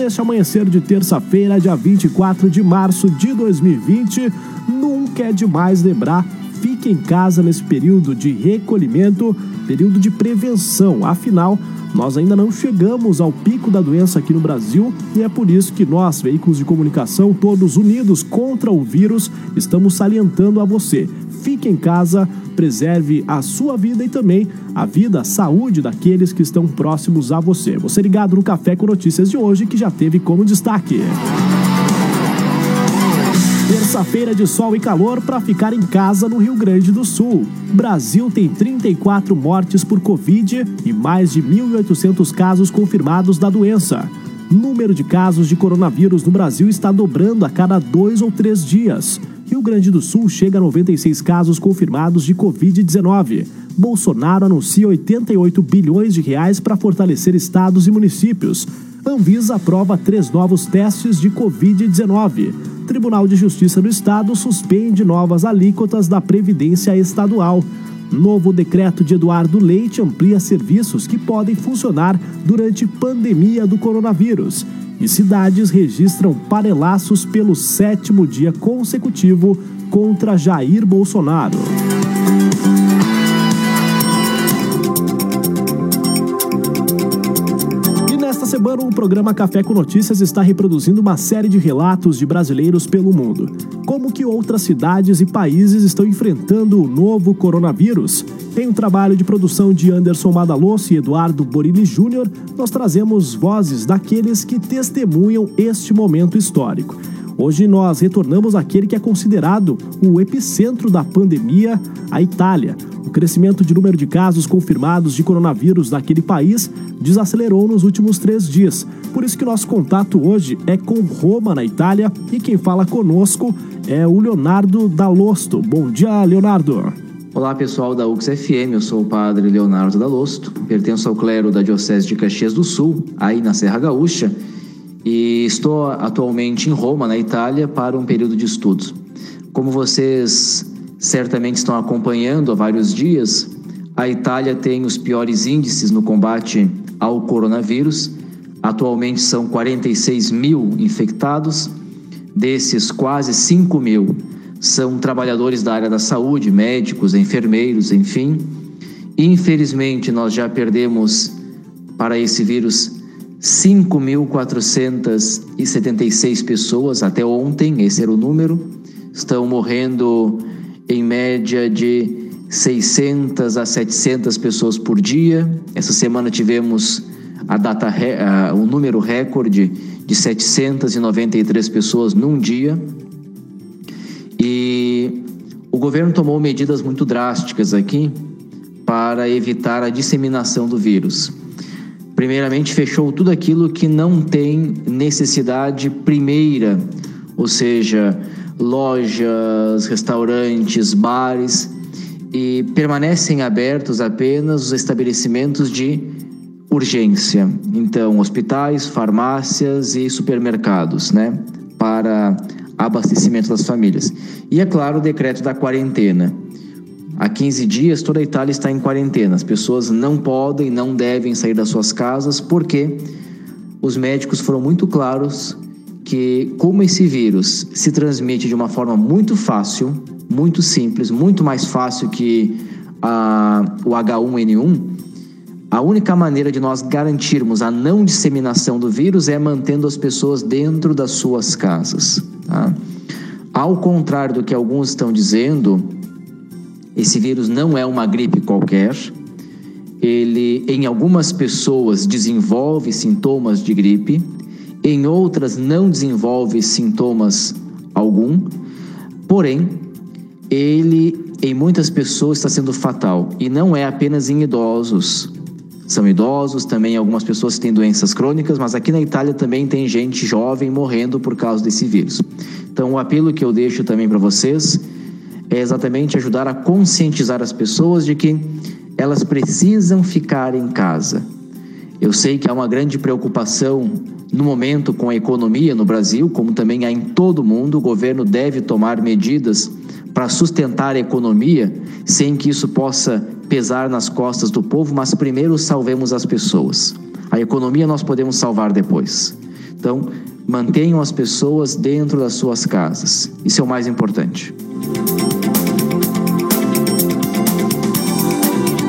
Neste amanhecer de terça-feira, dia 24 de março de 2020, nunca é demais lembrar fique em casa nesse período de recolhimento, período de prevenção. Afinal, nós ainda não chegamos ao pico da doença aqui no Brasil e é por isso que nós, veículos de comunicação, todos unidos contra o vírus, estamos salientando a você. Fique em casa, preserve a sua vida e também a vida, a saúde daqueles que estão próximos a você. Você ligado no Café com Notícias de hoje, que já teve como destaque. Terça-feira de sol e calor para ficar em casa no Rio Grande do Sul. Brasil tem 34 mortes por Covid e mais de 1.800 casos confirmados da doença. Número de casos de coronavírus no Brasil está dobrando a cada dois ou três dias. Rio Grande do Sul chega a 96 casos confirmados de Covid-19. Bolsonaro anuncia 88 bilhões de reais para fortalecer estados e municípios. Anvisa aprova três novos testes de Covid-19. Tribunal de Justiça do Estado suspende novas alíquotas da Previdência Estadual. Novo decreto de Eduardo Leite amplia serviços que podem funcionar durante pandemia do coronavírus. E cidades registram panelaços pelo sétimo dia consecutivo contra Jair Bolsonaro. Semana, o programa Café com Notícias está reproduzindo uma série de relatos de brasileiros pelo mundo. Como que outras cidades e países estão enfrentando o novo coronavírus? Em um trabalho de produção de Anderson Madalosso e Eduardo Borilli Júnior, nós trazemos vozes daqueles que testemunham este momento histórico. Hoje nós retornamos àquele que é considerado o epicentro da pandemia, a Itália. O crescimento de número de casos confirmados de coronavírus naquele país desacelerou nos últimos três dias. Por isso que nosso contato hoje é com Roma, na Itália, e quem fala conosco é o Leonardo Dalosto. Bom dia, Leonardo. Olá pessoal da UXFM, eu sou o padre Leonardo Dalosto, pertenço ao clero da Diocese de Caxias do Sul, aí na Serra Gaúcha, e estou atualmente em Roma, na Itália, para um período de estudos. Como vocês certamente estão acompanhando há vários dias, a Itália tem os piores índices no combate ao coronavírus. Atualmente são 46 mil infectados, desses quase 5 mil são trabalhadores da área da saúde, médicos, enfermeiros, enfim. Infelizmente, nós já perdemos para esse vírus 5.476 pessoas até ontem, esse era o número. Estão morrendo em média de 600 a 700 pessoas por dia. Essa semana tivemos a data o número recorde de 793 pessoas num dia. E o governo tomou medidas muito drásticas aqui para evitar a disseminação do vírus primeiramente fechou tudo aquilo que não tem necessidade primeira, ou seja, lojas, restaurantes, bares, e permanecem abertos apenas os estabelecimentos de urgência. Então, hospitais, farmácias e supermercados, né, para abastecimento das famílias. E é claro, o decreto da quarentena Há 15 dias, toda a Itália está em quarentena. As pessoas não podem, não devem sair das suas casas, porque os médicos foram muito claros que, como esse vírus se transmite de uma forma muito fácil, muito simples, muito mais fácil que a, o H1N1, a única maneira de nós garantirmos a não disseminação do vírus é mantendo as pessoas dentro das suas casas. Tá? Ao contrário do que alguns estão dizendo, esse vírus não é uma gripe qualquer. Ele, em algumas pessoas, desenvolve sintomas de gripe, em outras, não desenvolve sintomas algum. Porém, ele, em muitas pessoas, está sendo fatal e não é apenas em idosos. São idosos, também algumas pessoas têm doenças crônicas, mas aqui na Itália também tem gente jovem morrendo por causa desse vírus. Então, o apelo que eu deixo também para vocês é exatamente ajudar a conscientizar as pessoas de que elas precisam ficar em casa. Eu sei que há uma grande preocupação no momento com a economia no Brasil, como também há em todo o mundo. O governo deve tomar medidas para sustentar a economia sem que isso possa pesar nas costas do povo, mas primeiro salvemos as pessoas. A economia nós podemos salvar depois. Então, mantenham as pessoas dentro das suas casas. Isso é o mais importante.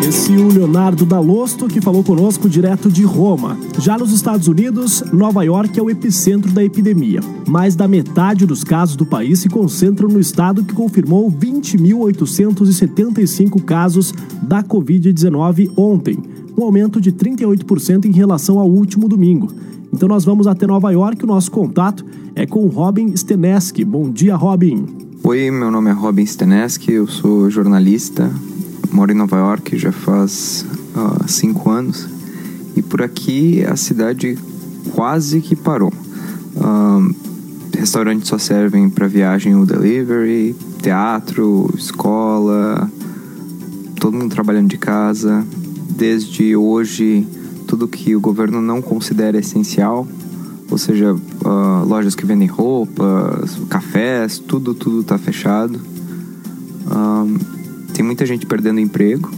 Esse o Leonardo Dalosto que falou conosco direto de Roma. Já nos Estados Unidos, Nova York é o epicentro da epidemia. Mais da metade dos casos do país se concentram no estado que confirmou 20.875 casos da Covid-19 ontem, um aumento de 38% em relação ao último domingo. Então nós vamos até Nova York, o nosso contato é com Robin Steneski. Bom dia, Robin. Oi, meu nome é Robin Steneski, eu sou jornalista, moro em Nova York já faz uh, cinco anos e por aqui a cidade quase que parou. Uh, restaurantes só servem para viagem ou delivery, teatro, escola, todo mundo trabalhando de casa. Desde hoje, tudo que o governo não considera essencial, ou seja, uh, lojas que vendem roupas, cafés, tudo, tudo está fechado. Tem muita gente perdendo emprego.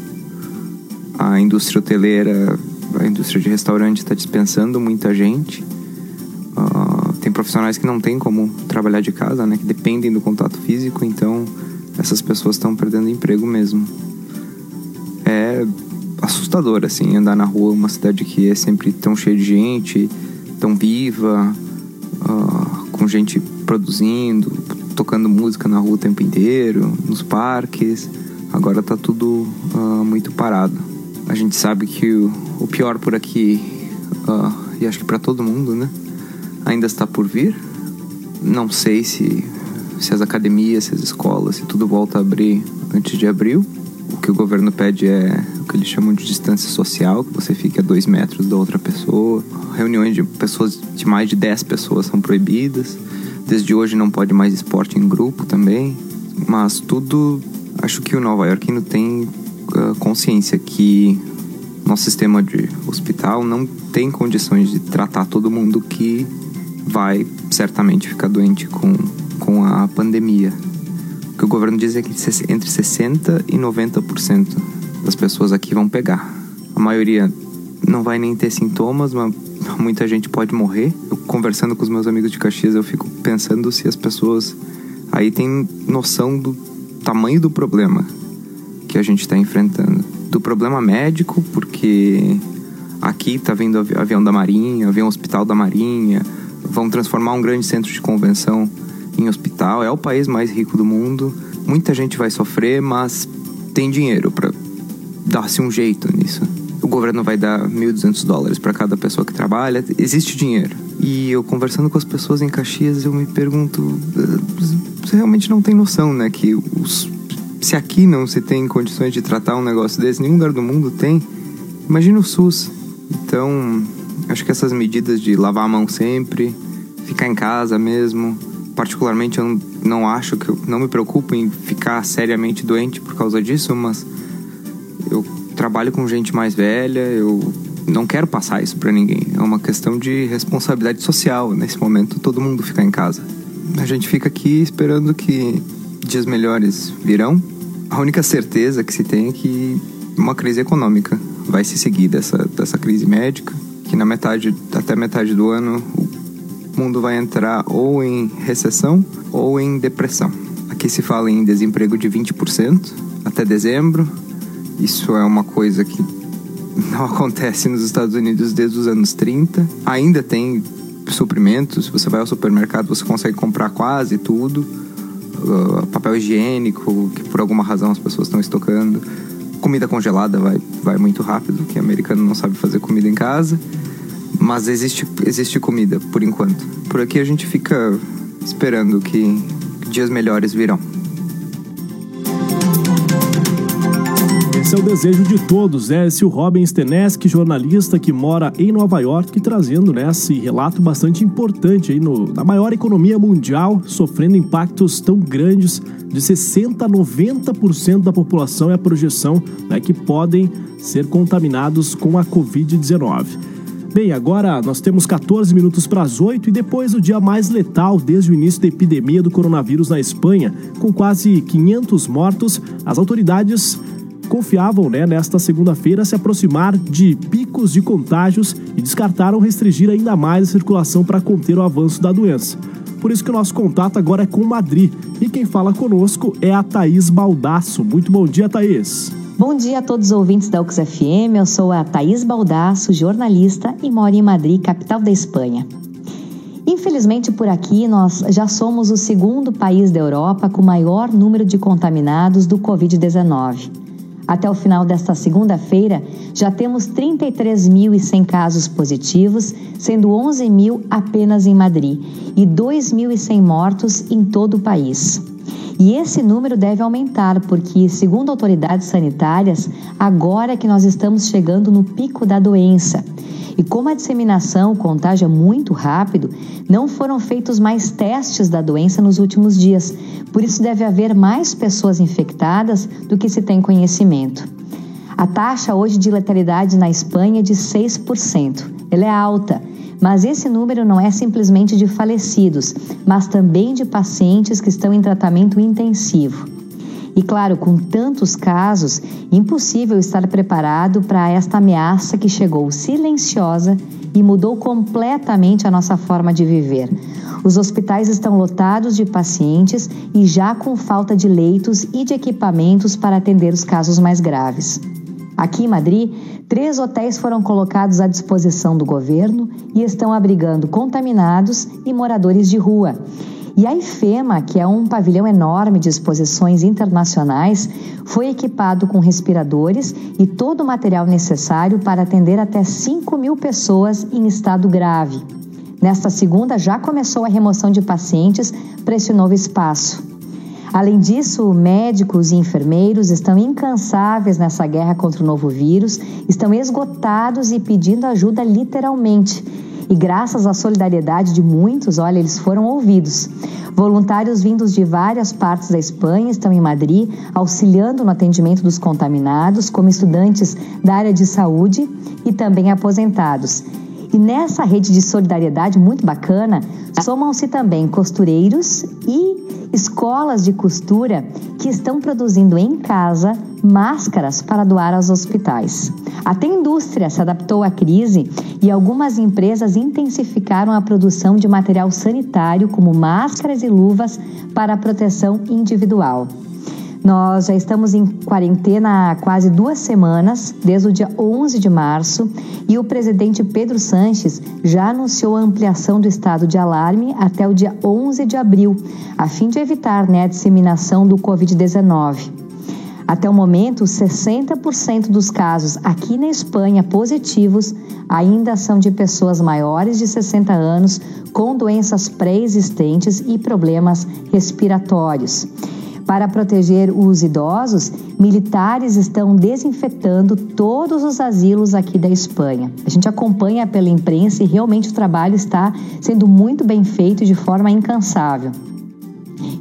A indústria hoteleira, a indústria de restaurante está dispensando muita gente. Uh, tem profissionais que não têm como trabalhar de casa, né? Que dependem do contato físico, então essas pessoas estão perdendo emprego mesmo. É assustador, assim, andar na rua, uma cidade que é sempre tão cheia de gente, tão viva, uh, com gente produzindo, tocando música na rua o tempo inteiro, nos parques. Agora está tudo uh, muito parado. A gente sabe que o, o pior por aqui, uh, e acho que para todo mundo, né? Ainda está por vir. Não sei se, se as academias, se as escolas, se tudo volta a abrir antes de abril. O que o governo pede é o que eles chamam de distância social, que você fique a dois metros da outra pessoa. Reuniões de pessoas, de mais de 10 pessoas são proibidas. Desde hoje não pode mais esporte em grupo também. Mas tudo Acho que o Nova Yorkino tem uh, consciência que nosso sistema de hospital não tem condições de tratar todo mundo que vai certamente ficar doente com, com a pandemia. O que o governo diz é que entre 60% e 90% das pessoas aqui vão pegar. A maioria não vai nem ter sintomas, mas muita gente pode morrer. Eu, conversando com os meus amigos de Caxias, eu fico pensando se as pessoas aí têm noção do tamanho do problema que a gente está enfrentando. Do problema médico, porque aqui está vindo avião da Marinha, avião hospital da Marinha, vão transformar um grande centro de convenção em hospital. É o país mais rico do mundo. Muita gente vai sofrer, mas tem dinheiro para dar-se um jeito nisso. O governo vai dar 1.200 dólares para cada pessoa que trabalha. Existe dinheiro. E eu conversando com as pessoas em Caxias, eu me pergunto você realmente não tem noção, né? Que os, se aqui não se tem condições de tratar um negócio desse, nenhum lugar do mundo tem. Imagina o SUS. Então, acho que essas medidas de lavar a mão sempre, ficar em casa mesmo, particularmente eu não acho que eu não me preocupo em ficar seriamente doente por causa disso, mas eu trabalho com gente mais velha, eu não quero passar isso para ninguém. É uma questão de responsabilidade social nesse momento, todo mundo ficar em casa. A gente fica aqui esperando que dias melhores virão. A única certeza que se tem é que uma crise econômica vai se seguir dessa, dessa crise médica, que na metade, até metade do ano, o mundo vai entrar ou em recessão ou em depressão. Aqui se fala em desemprego de 20% até dezembro. Isso é uma coisa que não acontece nos Estados Unidos desde os anos 30. Ainda tem suprimentos, você vai ao supermercado, você consegue comprar quase tudo. Uh, papel higiênico, que por alguma razão as pessoas estão estocando. Comida congelada vai, vai muito rápido, que americano não sabe fazer comida em casa. Mas existe, existe comida, por enquanto. Por aqui a gente fica esperando que dias melhores virão. Esse é o desejo de todos, é esse o Robin Steneski, jornalista que mora em Nova York, trazendo né, esse relato bastante importante aí no, na maior economia mundial, sofrendo impactos tão grandes de 60 a 90% da população é a projeção né, que podem ser contaminados com a Covid-19. Bem, agora nós temos 14 minutos para as 8 e depois o dia mais letal desde o início da epidemia do coronavírus na Espanha, com quase 500 mortos, as autoridades confiavam né, nesta segunda-feira se aproximar de picos de contágios e descartaram restringir ainda mais a circulação para conter o avanço da doença. Por isso que o nosso contato agora é com Madrid. E quem fala conosco é a Thaís Baldasso. Muito bom dia, Thaís. Bom dia a todos os ouvintes da UX FM. Eu sou a Thaís Baldasso, jornalista e moro em Madrid, capital da Espanha. Infelizmente, por aqui, nós já somos o segundo país da Europa com maior número de contaminados do Covid-19. Até o final desta segunda-feira, já temos 33.100 casos positivos, sendo 11 mil apenas em Madrid e 2.100 mortos em todo o país. E esse número deve aumentar, porque, segundo autoridades sanitárias, agora é que nós estamos chegando no pico da doença. E como a disseminação contágia muito rápido, não foram feitos mais testes da doença nos últimos dias. Por isso deve haver mais pessoas infectadas do que se tem conhecimento. A taxa hoje de letalidade na Espanha é de 6%. Ela é alta, mas esse número não é simplesmente de falecidos, mas também de pacientes que estão em tratamento intensivo. E claro, com tantos casos, impossível estar preparado para esta ameaça que chegou silenciosa e mudou completamente a nossa forma de viver. Os hospitais estão lotados de pacientes e já com falta de leitos e de equipamentos para atender os casos mais graves. Aqui em Madrid, três hotéis foram colocados à disposição do governo e estão abrigando contaminados e moradores de rua. E a IFEMA, que é um pavilhão enorme de exposições internacionais, foi equipado com respiradores e todo o material necessário para atender até 5 mil pessoas em estado grave. Nesta segunda, já começou a remoção de pacientes para esse novo espaço. Além disso, médicos e enfermeiros estão incansáveis nessa guerra contra o novo vírus, estão esgotados e pedindo ajuda literalmente e graças à solidariedade de muitos, olha, eles foram ouvidos. Voluntários vindos de várias partes da Espanha estão em Madrid, auxiliando no atendimento dos contaminados, como estudantes da área de saúde e também aposentados. E nessa rede de solidariedade muito bacana, somam-se também costureiros e escolas de costura que estão produzindo em casa máscaras para doar aos hospitais. Até a indústria se adaptou à crise e algumas empresas intensificaram a produção de material sanitário, como máscaras e luvas para proteção individual. Nós já estamos em quarentena há quase duas semanas, desde o dia 11 de março, e o presidente Pedro Sanches já anunciou a ampliação do estado de alarme até o dia 11 de abril, a fim de evitar né, a disseminação do Covid-19. Até o momento, 60% dos casos aqui na Espanha positivos ainda são de pessoas maiores de 60 anos com doenças pré-existentes e problemas respiratórios. Para proteger os idosos, militares estão desinfetando todos os asilos aqui da Espanha. A gente acompanha pela imprensa e realmente o trabalho está sendo muito bem feito de forma incansável.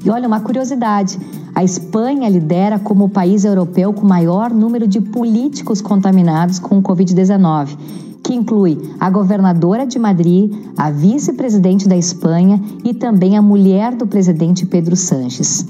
E olha, uma curiosidade: a Espanha lidera como o país europeu com maior número de políticos contaminados com o Covid-19 que inclui a governadora de Madrid, a vice-presidente da Espanha e também a mulher do presidente Pedro Sanches.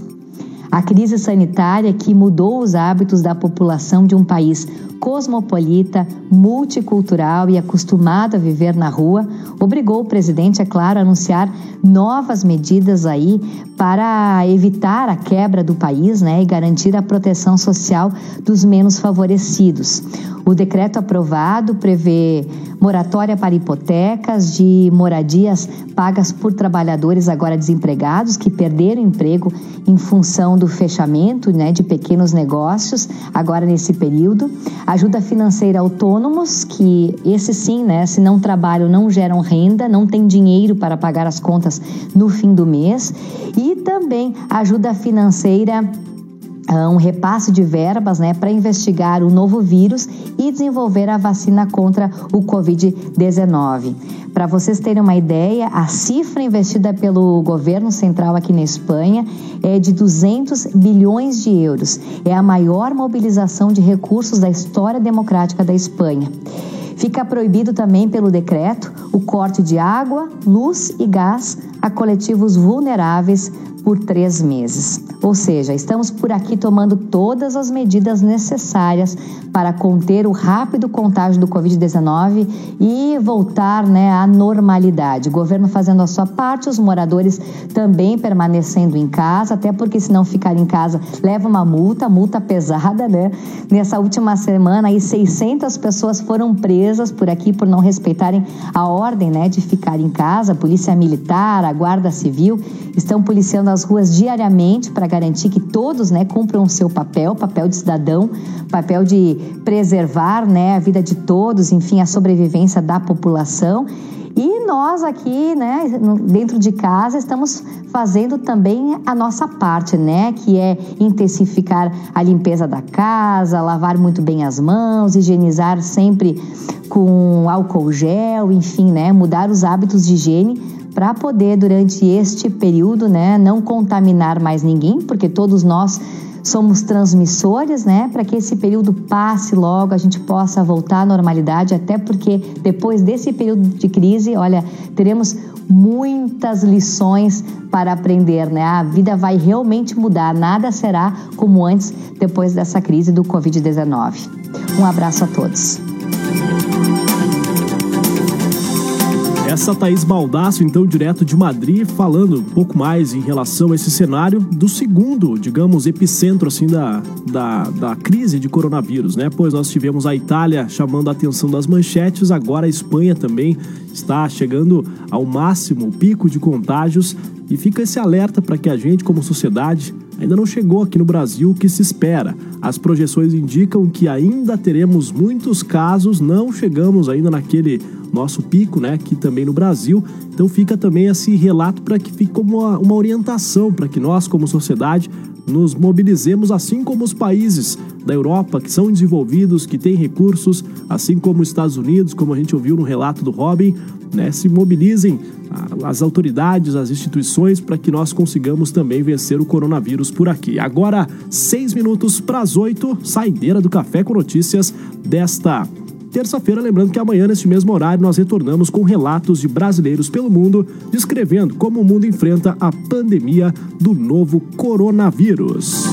A crise sanitária que mudou os hábitos da população de um país cosmopolita, multicultural e acostumado a viver na rua, obrigou o presidente, é claro, a anunciar novas medidas aí para evitar a quebra do país né, e garantir a proteção social dos menos favorecidos. O decreto aprovado prevê moratória para hipotecas de moradias pagas por trabalhadores agora desempregados que perderam emprego em função do fechamento né, de pequenos negócios agora nesse período. Ajuda financeira autônomos que esse sim, né, se não trabalham, não geram renda, não tem dinheiro para pagar as contas no fim do mês. E também ajuda financeira um repasse de verbas né, para investigar o novo vírus e desenvolver a vacina contra o Covid-19. Para vocês terem uma ideia, a cifra investida pelo governo central aqui na Espanha é de 200 bilhões de euros. É a maior mobilização de recursos da história democrática da Espanha. Fica proibido também pelo decreto o corte de água, luz e gás a coletivos vulneráveis por três meses. Ou seja, estamos por aqui tomando todas as medidas necessárias para conter o rápido contágio do Covid-19 e voltar né, à normalidade. O governo fazendo a sua parte, os moradores também permanecendo em casa, até porque se não ficar em casa leva uma multa, multa pesada, né? Nessa última semana, aí 600 pessoas foram presas por aqui por não respeitarem a ordem né, de ficar em casa. A Polícia Militar, a Guarda Civil estão policiando as ruas diariamente para garantir que todos né, cumpram o seu papel, papel de cidadão, papel de preservar né, a vida de todos, enfim, a sobrevivência da população. E nós aqui, né, dentro de casa, estamos fazendo também a nossa parte, né, que é intensificar a limpeza da casa, lavar muito bem as mãos, higienizar sempre com álcool gel, enfim, né, mudar os hábitos de higiene para poder durante este período, né, não contaminar mais ninguém, porque todos nós somos transmissores, né, para que esse período passe logo, a gente possa voltar à normalidade, até porque depois desse período de crise, olha, teremos muitas lições para aprender, né? A vida vai realmente mudar, nada será como antes depois dessa crise do COVID-19. Um abraço a todos. Essa Thaís Baldasso, então, direto de Madrid, falando um pouco mais em relação a esse cenário do segundo, digamos, epicentro, assim, da, da, da crise de coronavírus, né? Pois nós tivemos a Itália chamando a atenção das manchetes, agora a Espanha também está chegando ao máximo o pico de contágios e fica esse alerta para que a gente, como sociedade, ainda não chegou aqui no Brasil o que se espera. As projeções indicam que ainda teremos muitos casos, não chegamos ainda naquele nosso pico, né, aqui também no Brasil. Então fica também esse relato para que fique como uma, uma orientação para que nós, como sociedade, nos mobilizemos assim como os países da Europa que são desenvolvidos, que têm recursos, assim como os Estados Unidos, como a gente ouviu no relato do Robin, né, se mobilizem as autoridades, as instituições para que nós consigamos também vencer o coronavírus por aqui. Agora, seis minutos para as oito, saideira do Café com Notícias desta terça-feira. Lembrando que amanhã, neste mesmo horário, nós retornamos com relatos de brasileiros pelo mundo, descrevendo como o mundo enfrenta a pandemia do novo coronavírus.